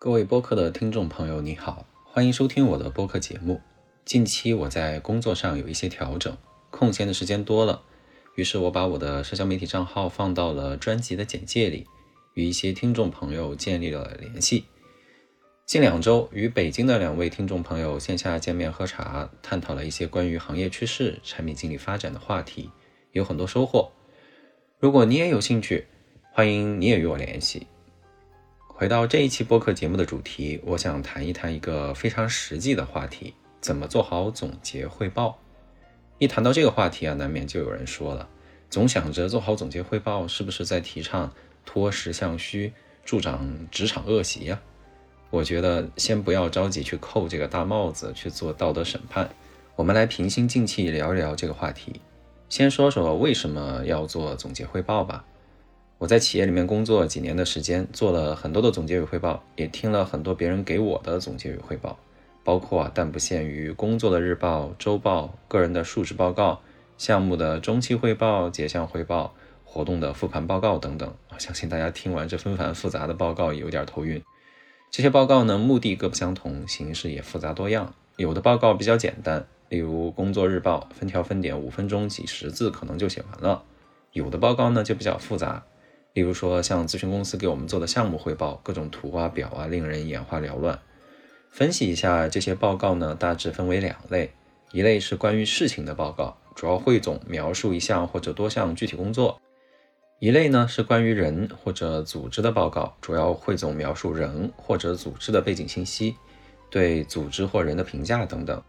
各位播客的听众朋友，你好，欢迎收听我的播客节目。近期我在工作上有一些调整，空闲的时间多了，于是我把我的社交媒体账号放到了专辑的简介里，与一些听众朋友建立了联系。近两周与北京的两位听众朋友线下见面喝茶，探讨了一些关于行业趋势、产品经理发展的话题，有很多收获。如果你也有兴趣，欢迎你也与我联系。回到这一期播客节目的主题，我想谈一谈一个非常实际的话题：怎么做好总结汇报。一谈到这个话题啊，难免就有人说了，总想着做好总结汇报，是不是在提倡脱实向虚、助长职场恶习呀？我觉得先不要着急去扣这个大帽子去做道德审判，我们来平心静气聊一聊这个话题。先说说为什么要做总结汇报吧。我在企业里面工作几年的时间，做了很多的总结与汇报，也听了很多别人给我的总结与汇报，包括，但不限于工作的日报、周报、个人的述职报告、项目的中期汇报、结项汇报、活动的复盘报告等等。相信大家听完这纷繁复杂的报告，有点头晕。这些报告呢，目的各不相同，形式也复杂多样。有的报告比较简单，例如工作日报，分条分点，五分钟几十字可能就写完了；有的报告呢就比较复杂。例如说，像咨询公司给我们做的项目汇报，各种图啊、表啊，令人眼花缭乱。分析一下这些报告呢，大致分为两类：一类是关于事情的报告，主要汇总描述一项或者多项具体工作；一类呢是关于人或者组织的报告，主要汇总描述人或者组织的背景信息、对组织或人的评价等等。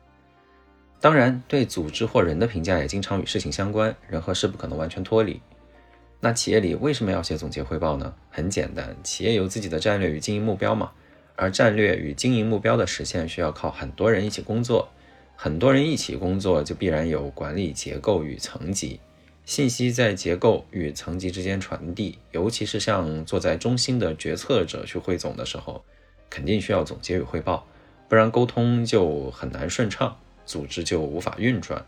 当然，对组织或人的评价也经常与事情相关，人和事不可能完全脱离。那企业里为什么要写总结汇报呢？很简单，企业有自己的战略与经营目标嘛，而战略与经营目标的实现需要靠很多人一起工作，很多人一起工作就必然有管理结构与层级，信息在结构与层级之间传递，尤其是像坐在中心的决策者去汇总的时候，肯定需要总结与汇报，不然沟通就很难顺畅，组织就无法运转。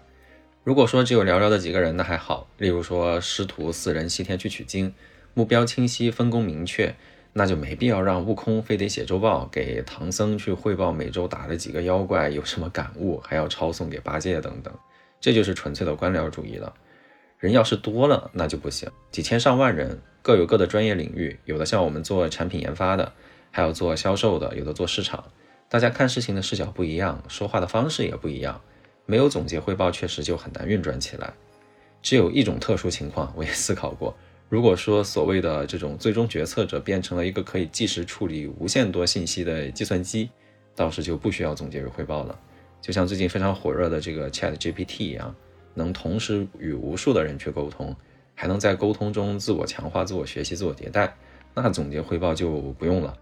如果说只有寥寥的几个人，那还好。例如说师徒四人西天去取经，目标清晰，分工明确，那就没必要让悟空非得写周报给唐僧去汇报每周打了几个妖怪，有什么感悟，还要抄送给八戒等等。这就是纯粹的官僚主义了。人要是多了，那就不行。几千上万人，各有各的专业领域，有的像我们做产品研发的，还有做销售的，有的做市场，大家看事情的视角不一样，说话的方式也不一样。没有总结汇报，确实就很难运转起来。只有一种特殊情况，我也思考过。如果说所谓的这种最终决策者变成了一个可以即时处理无限多信息的计算机，倒是就不需要总结与汇报了。就像最近非常火热的这个 Chat GPT 一样，能同时与无数的人去沟通，还能在沟通中自我强化、自我学习、自我迭代，那总结汇报就不用了。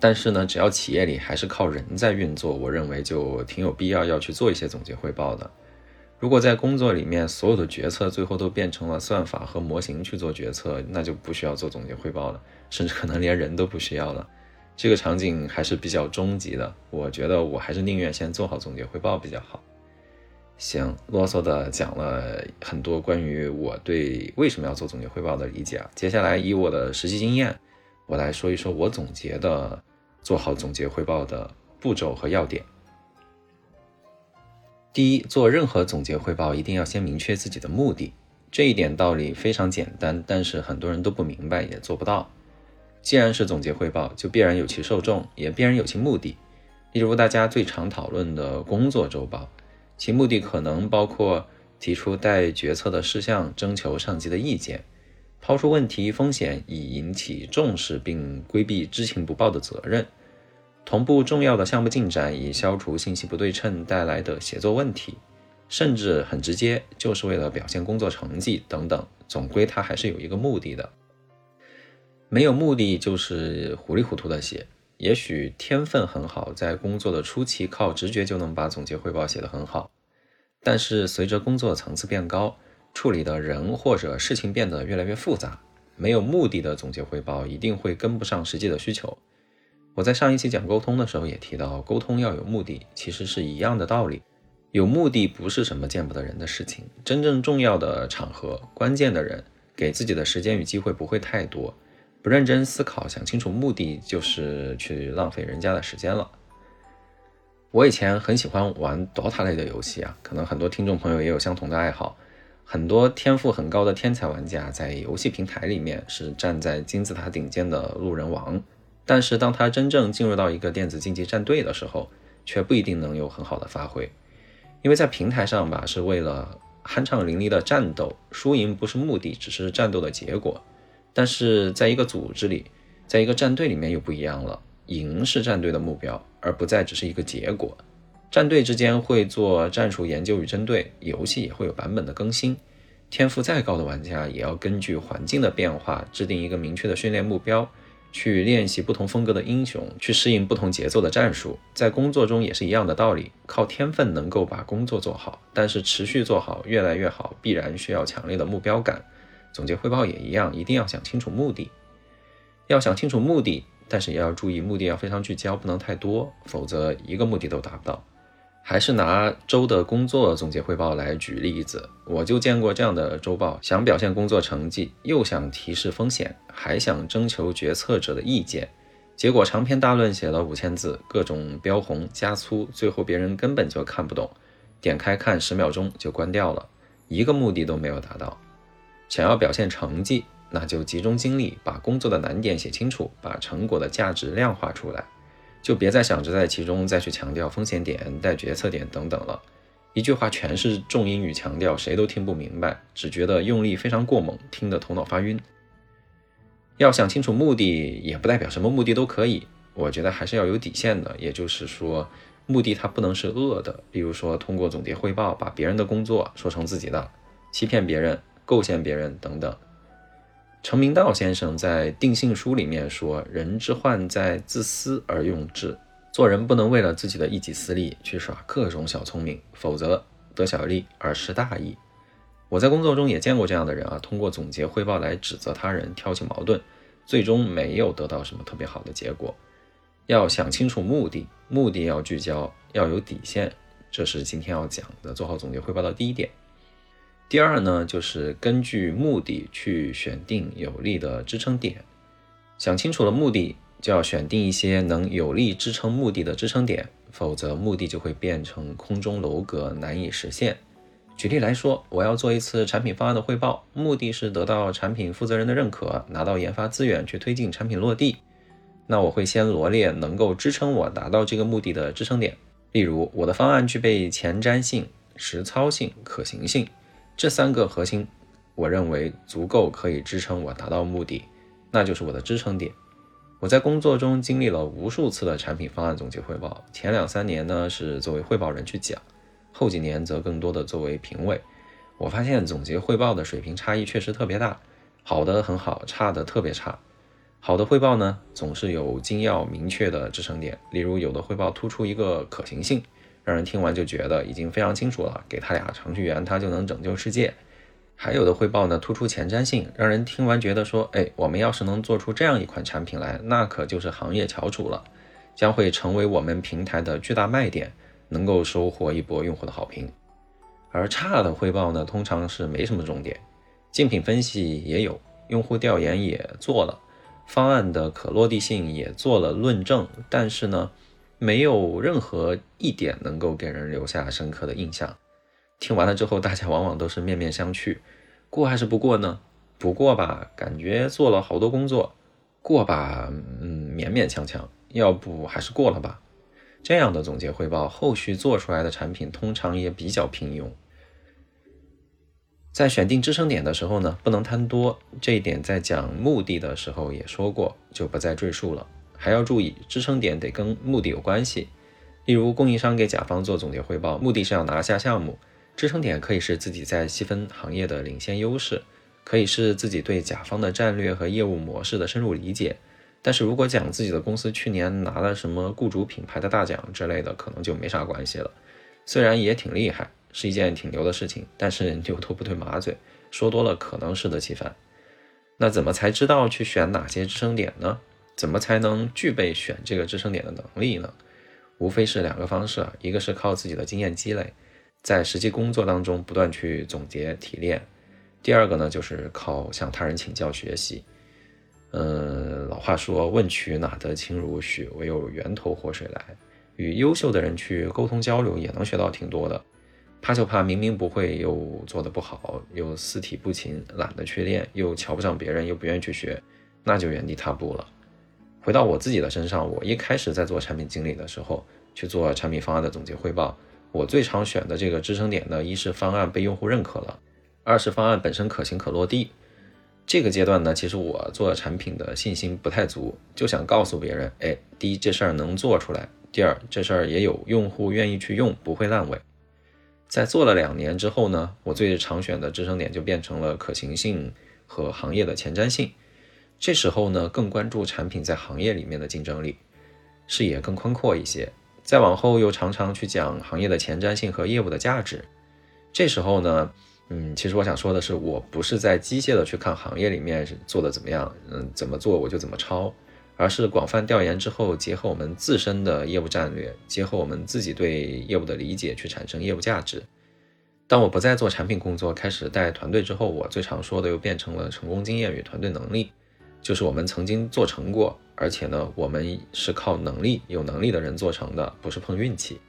但是呢，只要企业里还是靠人在运作，我认为就挺有必要要去做一些总结汇报的。如果在工作里面所有的决策最后都变成了算法和模型去做决策，那就不需要做总结汇报了，甚至可能连人都不需要了。这个场景还是比较终极的，我觉得我还是宁愿先做好总结汇报比较好。行，啰嗦的讲了很多关于我对为什么要做总结汇报的理解啊，接下来以我的实际经验，我来说一说我总结的。做好总结汇报的步骤和要点。第一，做任何总结汇报一定要先明确自己的目的。这一点道理非常简单，但是很多人都不明白，也做不到。既然是总结汇报，就必然有其受众，也必然有其目的。例如大家最常讨论的工作周报，其目的可能包括提出待决策的事项，征求上级的意见。抛出问题风险以引起重视，并规避知情不报的责任；同步重要的项目进展，以消除信息不对称带来的协作问题；甚至很直接，就是为了表现工作成绩等等。总归它还是有一个目的的。没有目的就是糊里糊涂的写。也许天分很好，在工作的初期靠直觉就能把总结汇报写得很好，但是随着工作层次变高，处理的人或者事情变得越来越复杂，没有目的的总结汇报一定会跟不上实际的需求。我在上一期讲沟通的时候也提到，沟通要有目的，其实是一样的道理。有目的不是什么见不得人的事情，真正重要的场合、关键的人，给自己的时间与机会不会太多。不认真思考，想清楚目的，就是去浪费人家的时间了。我以前很喜欢玩 DOTA 类的游戏啊，可能很多听众朋友也有相同的爱好。很多天赋很高的天才玩家在游戏平台里面是站在金字塔顶尖的路人王，但是当他真正进入到一个电子竞技战队的时候，却不一定能有很好的发挥。因为在平台上吧，是为了酣畅淋漓的战斗，输赢不是目的，只是战斗的结果。但是在一个组织里，在一个战队里面又不一样了，赢是战队的目标，而不再只是一个结果。战队之间会做战术研究与针对，游戏也会有版本的更新。天赋再高的玩家，也要根据环境的变化，制定一个明确的训练目标，去练习不同风格的英雄，去适应不同节奏的战术。在工作中也是一样的道理，靠天分能够把工作做好，但是持续做好，越来越好，必然需要强烈的目标感。总结汇报也一样，一定要想清楚目的，要想清楚目的，但是也要注意目的要非常聚焦，不能太多，否则一个目的都达不到。还是拿周的工作总结汇报来举例子，我就见过这样的周报：想表现工作成绩，又想提示风险，还想征求决策者的意见，结果长篇大论写了五千字，各种标红加粗，最后别人根本就看不懂，点开看十秒钟就关掉了，一个目的都没有达到。想要表现成绩，那就集中精力把工作的难点写清楚，把成果的价值量化出来。就别再想着在其中再去强调风险点、带决策点等等了。一句话全是重音语强调，谁都听不明白，只觉得用力非常过猛，听得头脑发晕。要想清楚目的，也不代表什么目的都可以。我觉得还是要有底线的，也就是说，目的它不能是恶的。比如说，通过总结汇报把别人的工作说成自己的，欺骗别人、构陷别人等等。程明道先生在《定性书》里面说：“人之患在自私而用智，做人不能为了自己的一己私利去耍各种小聪明，否则得小利而失大义。”我在工作中也见过这样的人啊，通过总结汇报来指责他人，挑起矛盾，最终没有得到什么特别好的结果。要想清楚目的，目的要聚焦，要有底线，这是今天要讲的做好总结汇报的第一点。第二呢，就是根据目的去选定有利的支撑点。想清楚了目的，就要选定一些能有力支撑目的的支撑点，否则目的就会变成空中楼阁，难以实现。举例来说，我要做一次产品方案的汇报，目的是得到产品负责人的认可，拿到研发资源去推进产品落地。那我会先罗列能够支撑我达到这个目的的支撑点，例如我的方案具备前瞻性、实操性、可行性。这三个核心，我认为足够可以支撑我达到目的，那就是我的支撑点。我在工作中经历了无数次的产品方案总结汇报，前两三年呢是作为汇报人去讲，后几年则更多的作为评委。我发现总结汇报的水平差异确实特别大，好的很好，差的特别差。好的汇报呢，总是有精要明确的支撑点，例如有的汇报突出一个可行性。让人听完就觉得已经非常清楚了，给他俩程序员，他就能拯救世界。还有的汇报呢，突出前瞻性，让人听完觉得说，哎，我们要是能做出这样一款产品来，那可就是行业翘楚了，将会成为我们平台的巨大卖点，能够收获一波用户的好评。而差的汇报呢，通常是没什么重点，竞品分析也有，用户调研也做了，方案的可落地性也做了论证，但是呢。没有任何一点能够给人留下深刻的印象。听完了之后，大家往往都是面面相觑，过还是不过呢？不过吧，感觉做了好多工作；过吧，嗯，勉勉强强。要不还是过了吧。这样的总结汇报，后续做出来的产品通常也比较平庸。在选定支撑点的时候呢，不能贪多，这一点在讲目的的时候也说过，就不再赘述了。还要注意，支撑点得跟目的有关系。例如，供应商给甲方做总结汇报，目的是要拿下项目，支撑点可以是自己在细分行业的领先优势，可以是自己对甲方的战略和业务模式的深入理解。但是如果讲自己的公司去年拿了什么雇主品牌的大奖之类的，可能就没啥关系了。虽然也挺厉害，是一件挺牛的事情，但是牛头不对马嘴，说多了可能适得其反。那怎么才知道去选哪些支撑点呢？怎么才能具备选这个支撑点的能力呢？无非是两个方式啊，一个是靠自己的经验积累，在实际工作当中不断去总结提炼；第二个呢，就是靠向他人请教学习。嗯，老话说“问渠哪得清如许，唯有源头活水来”。与优秀的人去沟通交流，也能学到挺多的。怕就怕明明不会，又做得不好，又四体不勤，懒得去练，又瞧不上别人，又不愿意去学，那就原地踏步了。回到我自己的身上，我一开始在做产品经理的时候，去做产品方案的总结汇报，我最常选的这个支撑点呢，一是方案被用户认可了，二是方案本身可行可落地。这个阶段呢，其实我做产品的信心不太足，就想告诉别人，哎，第一这事儿能做出来，第二这事儿也有用户愿意去用，不会烂尾。在做了两年之后呢，我最常选的支撑点就变成了可行性和行业的前瞻性。这时候呢，更关注产品在行业里面的竞争力，视野更宽阔一些。再往后又常常去讲行业的前瞻性和业务的价值。这时候呢。嗯，其实我想说的是，我不是在机械的去看行业里面做的怎么样，嗯，怎么做我就怎么抄，而是广泛调研之后，结合我们自身的业务战略，结合我们自己对业务的理解，去产生业务价值。当我不再做产品工作，开始带团队之后，我最常说的又变成了成功经验与团队能力，就是我们曾经做成过，而且呢，我们是靠能力，有能力的人做成的，不是碰运气。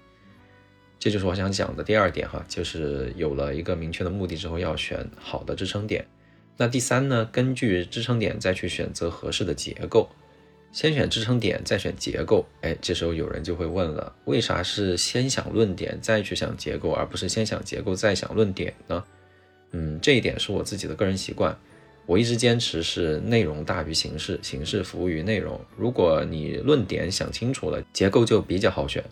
这就是我想讲的第二点哈，就是有了一个明确的目的之后，要选好的支撑点。那第三呢，根据支撑点再去选择合适的结构。先选支撑点，再选结构。哎，这时候有人就会问了，为啥是先想论点再去想结构，而不是先想结构再想论点呢？嗯，这一点是我自己的个人习惯，我一直坚持是内容大于形式，形式服务于内容。如果你论点想清楚了，结构就比较好选。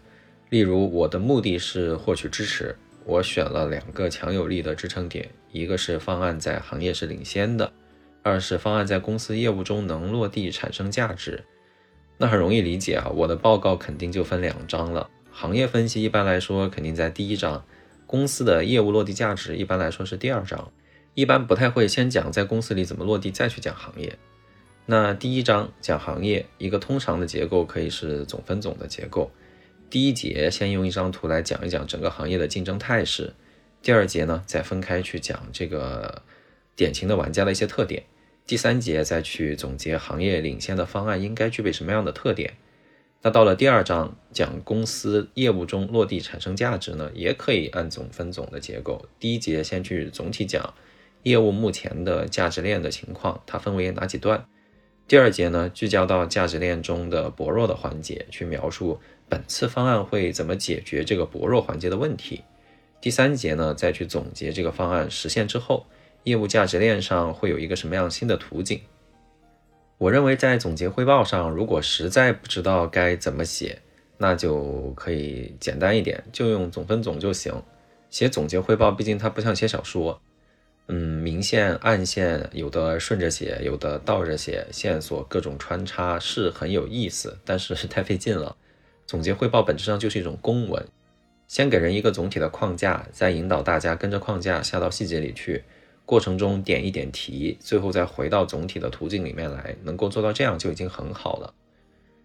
例如，我的目的是获取支持，我选了两个强有力的支撑点，一个是方案在行业是领先的，二是方案在公司业务中能落地产生价值。那很容易理解啊，我的报告肯定就分两章了。行业分析一般来说肯定在第一章，公司的业务落地价值一般来说是第二章，一般不太会先讲在公司里怎么落地，再去讲行业。那第一章讲行业，一个通常的结构可以是总分总的结构。第一节先用一张图来讲一讲整个行业的竞争态势，第二节呢再分开去讲这个典型的玩家的一些特点，第三节再去总结行业领先的方案应该具备什么样的特点。那到了第二章讲公司业务中落地产生价值呢，也可以按总分总的结构。第一节先去总体讲业务目前的价值链的情况，它分为哪几段。第二节呢聚焦到价值链中的薄弱的环节，去描述。本次方案会怎么解决这个薄弱环节的问题？第三节呢，再去总结这个方案实现之后，业务价值链上会有一个什么样新的图景？我认为在总结汇报上，如果实在不知道该怎么写，那就可以简单一点，就用总分总就行。写总结汇报，毕竟它不像写小说，嗯，明线暗线有的顺着写，有的倒着写，线索各种穿插是很有意思，但是 太费劲了。总结汇报本质上就是一种公文，先给人一个总体的框架，再引导大家跟着框架下到细节里去，过程中点一点题，最后再回到总体的途径里面来，能够做到这样就已经很好了。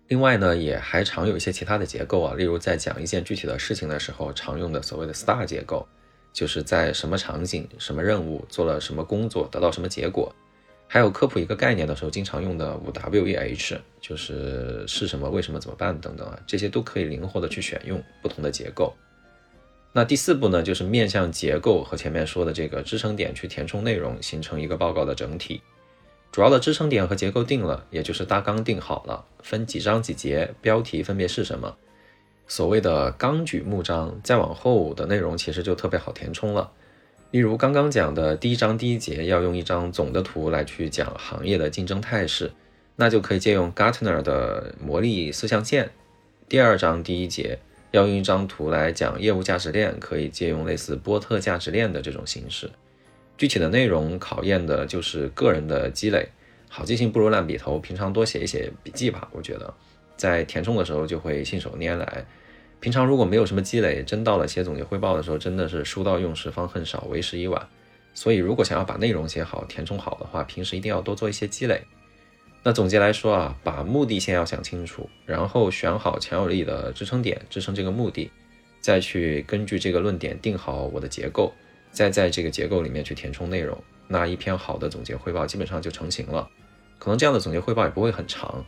另外呢，也还常有一些其他的结构啊，例如在讲一件具体的事情的时候，常用的所谓的 STAR 结构，就是在什么场景、什么任务做了什么工作，得到什么结果。还有科普一个概念的时候，经常用的五 W E H，就是是什么、为什么、怎么办等等啊，这些都可以灵活的去选用不同的结构。那第四步呢，就是面向结构和前面说的这个支撑点去填充内容，形成一个报告的整体。主要的支撑点和结构定了，也就是大纲定好了，分几章几节，标题分别是什么，所谓的纲举目张，再往后的内容其实就特别好填充了。例如刚刚讲的第一章第一节要用一张总的图来去讲行业的竞争态势，那就可以借用 Gartner 的魔力四象限。第二章第一节要用一张图来讲业务价值链，可以借用类似波特价值链的这种形式。具体的内容考验的就是个人的积累，好记性不如烂笔头，平常多写一写笔记吧。我觉得在填充的时候就会信手拈来。平常如果没有什么积累，真到了写总结汇报的时候，真的是书到用时方恨少，为时已晚。所以，如果想要把内容写好、填充好的话，平时一定要多做一些积累。那总结来说啊，把目的先要想清楚，然后选好强有力的支撑点支撑这个目的，再去根据这个论点定好我的结构，再在这个结构里面去填充内容，那一篇好的总结汇报基本上就成型了。可能这样的总结汇报也不会很长，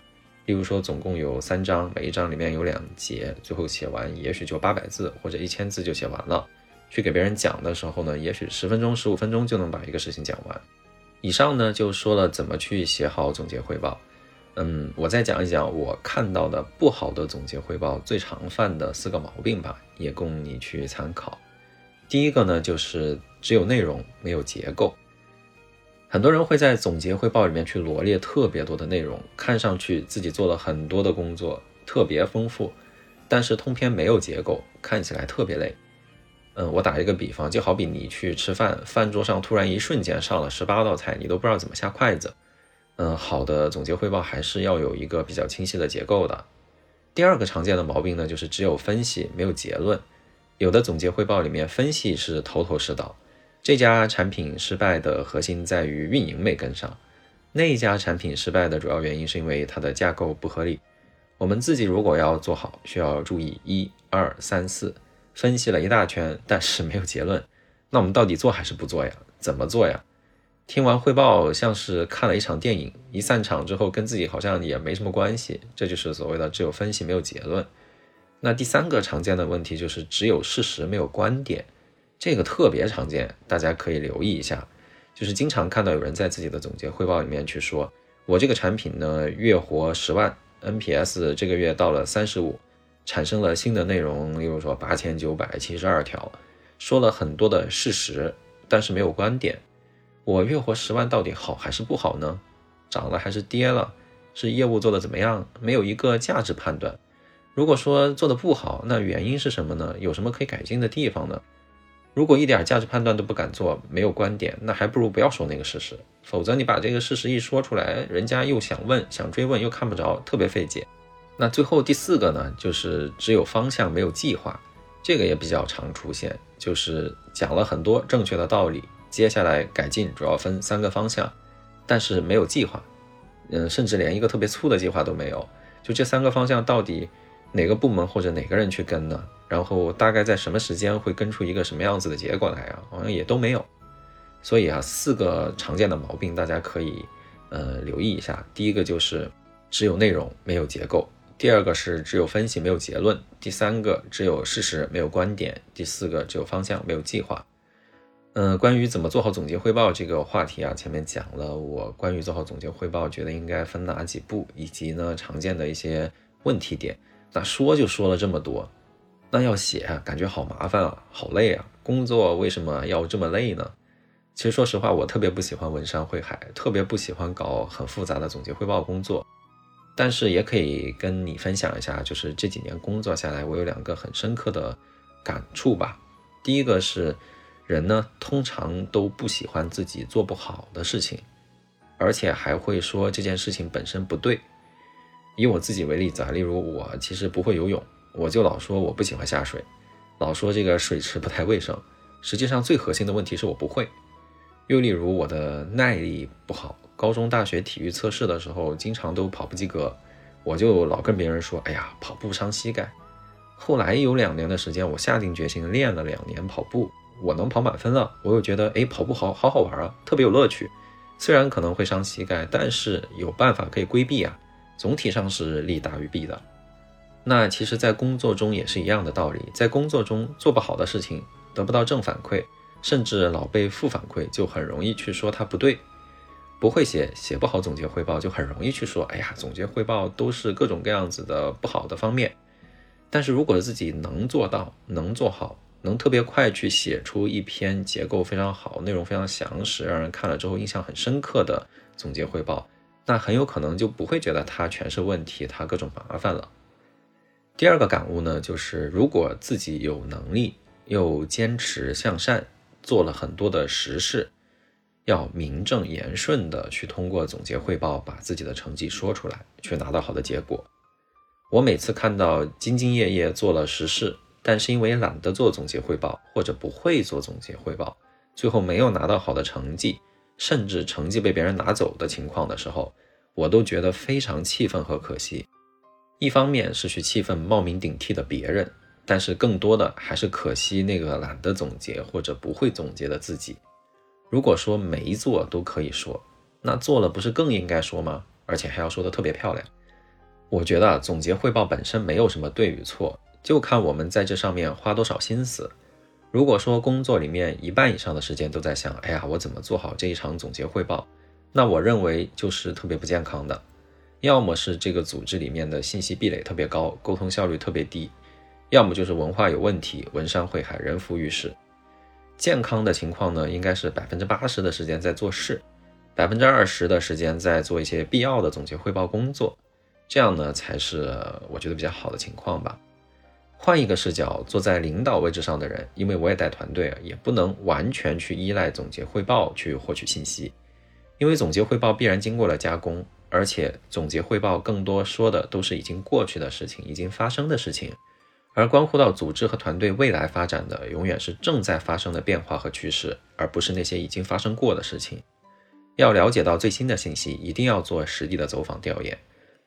例如说总共有三章，每一章里面有两节，最后写完也许就八百字或者一千字就写完了。去给别人讲的时候呢，也许十分钟、十五分钟就能把一个事情讲完。以上呢就说了怎么去写好总结汇报。嗯，我再讲一讲我看到的不好的总结汇报最常犯的四个毛病吧，也供你去参考。第一个呢，就是只有内容没有结构。很多人会在总结汇报里面去罗列特别多的内容，看上去自己做了很多的工作，特别丰富，但是通篇没有结构，看起来特别累。嗯，我打一个比方，就好比你去吃饭，饭桌上突然一瞬间上了十八道菜，你都不知道怎么下筷子。嗯，好的总结汇报还是要有一个比较清晰的结构的。第二个常见的毛病呢，就是只有分析没有结论。有的总结汇报里面分析是头头是道，这家产品失败的核心在于运营没跟上，那一家产品失败的主要原因是因为它的架构不合理。我们自己如果要做好，需要注意一二三四。分析了一大圈，但是没有结论。那我们到底做还是不做呀？怎么做呀？听完汇报像是看了一场电影，一散场之后跟自己好像也没什么关系。这就是所谓的只有分析没有结论。那第三个常见的问题就是只有事实没有观点，这个特别常见，大家可以留意一下。就是经常看到有人在自己的总结汇报里面去说，我这个产品呢月活十万，NPS 这个月到了三十五。产生了新的内容，例如说八千九百七十二条，说了很多的事实，但是没有观点。我月活十万到底好还是不好呢？涨了还是跌了？是业务做的怎么样？没有一个价值判断。如果说做的不好，那原因是什么呢？有什么可以改进的地方呢？如果一点价值判断都不敢做，没有观点，那还不如不要说那个事实。否则你把这个事实一说出来，人家又想问，想追问又看不着，特别费解。那最后第四个呢，就是只有方向没有计划，这个也比较常出现，就是讲了很多正确的道理，接下来改进主要分三个方向，但是没有计划，嗯，甚至连一个特别粗的计划都没有，就这三个方向到底哪个部门或者哪个人去跟呢？然后大概在什么时间会跟出一个什么样子的结果来啊？好像也都没有，所以啊，四个常见的毛病大家可以呃留意一下，第一个就是只有内容没有结构。第二个是只有分析没有结论，第三个只有事实没有观点，第四个只有方向没有计划。嗯，关于怎么做好总结汇报这个话题啊，前面讲了我关于做好总结汇报觉得应该分哪几步，以及呢常见的一些问题点。那说就说了这么多，那要写感觉好麻烦啊，好累啊。工作为什么要这么累呢？其实说实话，我特别不喜欢文山会海，特别不喜欢搞很复杂的总结汇报工作。但是也可以跟你分享一下，就是这几年工作下来，我有两个很深刻的感触吧。第一个是，人呢通常都不喜欢自己做不好的事情，而且还会说这件事情本身不对。以我自己为例子啊，例如我其实不会游泳，我就老说我不喜欢下水，老说这个水池不太卫生。实际上最核心的问题是我不会。又例如我的耐力不好。高中、大学体育测试的时候，经常都跑不及格，我就老跟别人说：“哎呀，跑步伤膝盖。”后来有两年的时间，我下定决心练了两年跑步，我能跑满分了。我又觉得，哎，跑步好好好玩啊，特别有乐趣。虽然可能会伤膝盖，但是有办法可以规避啊。总体上是利大于弊的。那其实，在工作中也是一样的道理，在工作中做不好的事情，得不到正反馈，甚至老被负反馈，就很容易去说它不对。不会写，写不好总结汇报，就很容易去说，哎呀，总结汇报都是各种各样子的不好的方面。但是如果自己能做到，能做好，能特别快去写出一篇结构非常好、内容非常详实、让人看了之后印象很深刻的总结汇报，那很有可能就不会觉得它全是问题，它各种麻烦了。第二个感悟呢，就是如果自己有能力，又坚持向善，做了很多的实事。要名正言顺的去通过总结汇报把自己的成绩说出来，去拿到好的结果。我每次看到兢兢业业做了实事，但是因为懒得做总结汇报或者不会做总结汇报，最后没有拿到好的成绩，甚至成绩被别人拿走的情况的时候，我都觉得非常气愤和可惜。一方面是去气愤冒名顶替的别人，但是更多的还是可惜那个懒得总结或者不会总结的自己。如果说没做都可以说，那做了不是更应该说吗？而且还要说的特别漂亮。我觉得总结汇报本身没有什么对与错，就看我们在这上面花多少心思。如果说工作里面一半以上的时间都在想，哎呀，我怎么做好这一场总结汇报，那我认为就是特别不健康的。要么是这个组织里面的信息壁垒特别高，沟通效率特别低；要么就是文化有问题，文山会海，人浮于事。健康的情况呢，应该是百分之八十的时间在做事，百分之二十的时间在做一些必要的总结汇报工作，这样呢才是我觉得比较好的情况吧。换一个视角，坐在领导位置上的人，因为我也带团队，也不能完全去依赖总结汇报去获取信息，因为总结汇报必然经过了加工，而且总结汇报更多说的都是已经过去的事情，已经发生的事情。而关乎到组织和团队未来发展的，永远是正在发生的变化和趋势，而不是那些已经发生过的事情。要了解到最新的信息，一定要做实地的走访调研，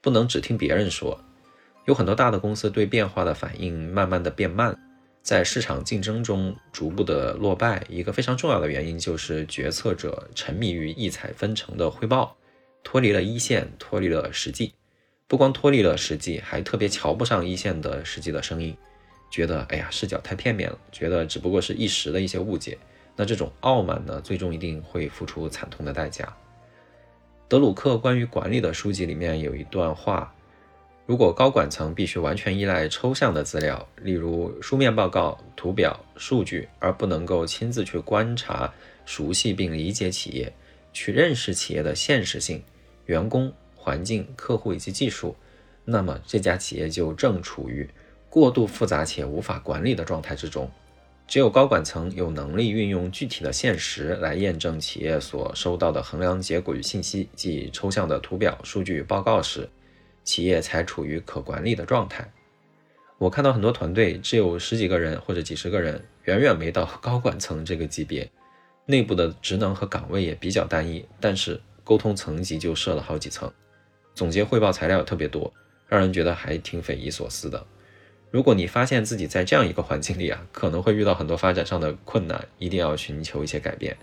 不能只听别人说。有很多大的公司对变化的反应慢慢的变慢，在市场竞争中逐步的落败。一个非常重要的原因就是决策者沉迷于异彩纷呈的汇报，脱离了一线，脱离了实际。不光脱离了实际，还特别瞧不上一线的实际的声音，觉得哎呀视角太片面了，觉得只不过是一时的一些误解。那这种傲慢呢，最终一定会付出惨痛的代价。德鲁克关于管理的书籍里面有一段话：如果高管层必须完全依赖抽象的资料，例如书面报告、图表、数据，而不能够亲自去观察、熟悉并理解企业，去认识企业的现实性、员工。环境、客户以及技术，那么这家企业就正处于过度复杂且无法管理的状态之中。只有高管层有能力运用具体的现实来验证企业所收到的衡量结果与信息，即抽象的图表、数据、报告时，企业才处于可管理的状态。我看到很多团队只有十几个人或者几十个人，远远没到高管层这个级别，内部的职能和岗位也比较单一，但是沟通层级就设了好几层。总结汇报材料特别多，让人觉得还挺匪夷所思的。如果你发现自己在这样一个环境里啊，可能会遇到很多发展上的困难，一定要寻求一些改变。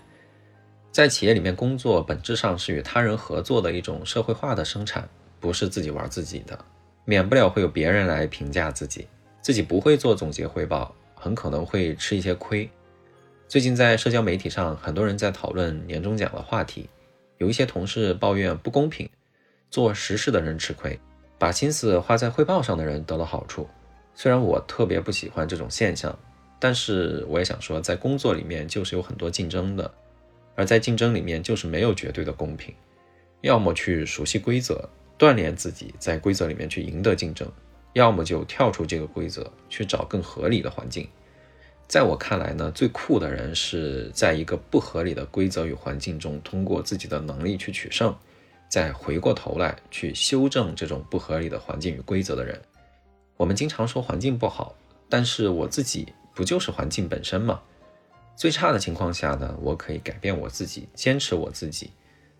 在企业里面工作，本质上是与他人合作的一种社会化的生产，不是自己玩自己的，免不了会有别人来评价自己。自己不会做总结汇报，很可能会吃一些亏。最近在社交媒体上，很多人在讨论年终奖的话题，有一些同事抱怨不公平。做实事的人吃亏，把心思花在汇报上的人得了好处。虽然我特别不喜欢这种现象，但是我也想说，在工作里面就是有很多竞争的，而在竞争里面就是没有绝对的公平。要么去熟悉规则，锻炼自己在规则里面去赢得竞争；要么就跳出这个规则，去找更合理的环境。在我看来呢，最酷的人是在一个不合理的规则与环境中，通过自己的能力去取胜。再回过头来去修正这种不合理的环境与规则的人，我们经常说环境不好，但是我自己不就是环境本身吗？最差的情况下呢，我可以改变我自己，坚持我自己，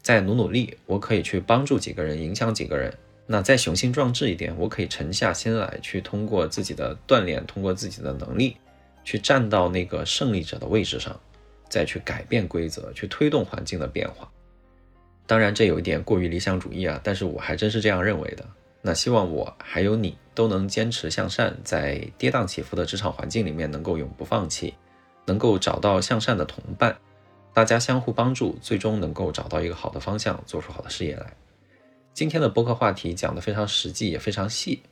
再努努力，我可以去帮助几个人，影响几个人。那再雄心壮志一点，我可以沉下心来，去通过自己的锻炼，通过自己的能力，去站到那个胜利者的位置上，再去改变规则，去推动环境的变化。当然，这有一点过于理想主义啊，但是我还真是这样认为的。那希望我还有你都能坚持向善，在跌宕起伏的职场环境里面能够永不放弃，能够找到向善的同伴，大家相互帮助，最终能够找到一个好的方向，做出好的事业来。今天的播客话题讲得非常实际，也非常细。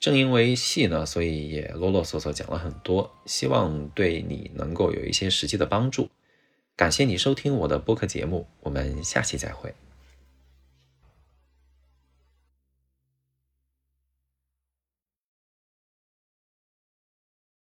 正因为细呢，所以也啰啰嗦嗦讲了很多，希望对你能够有一些实际的帮助。感谢你收听我的播客节目，我们下期再会。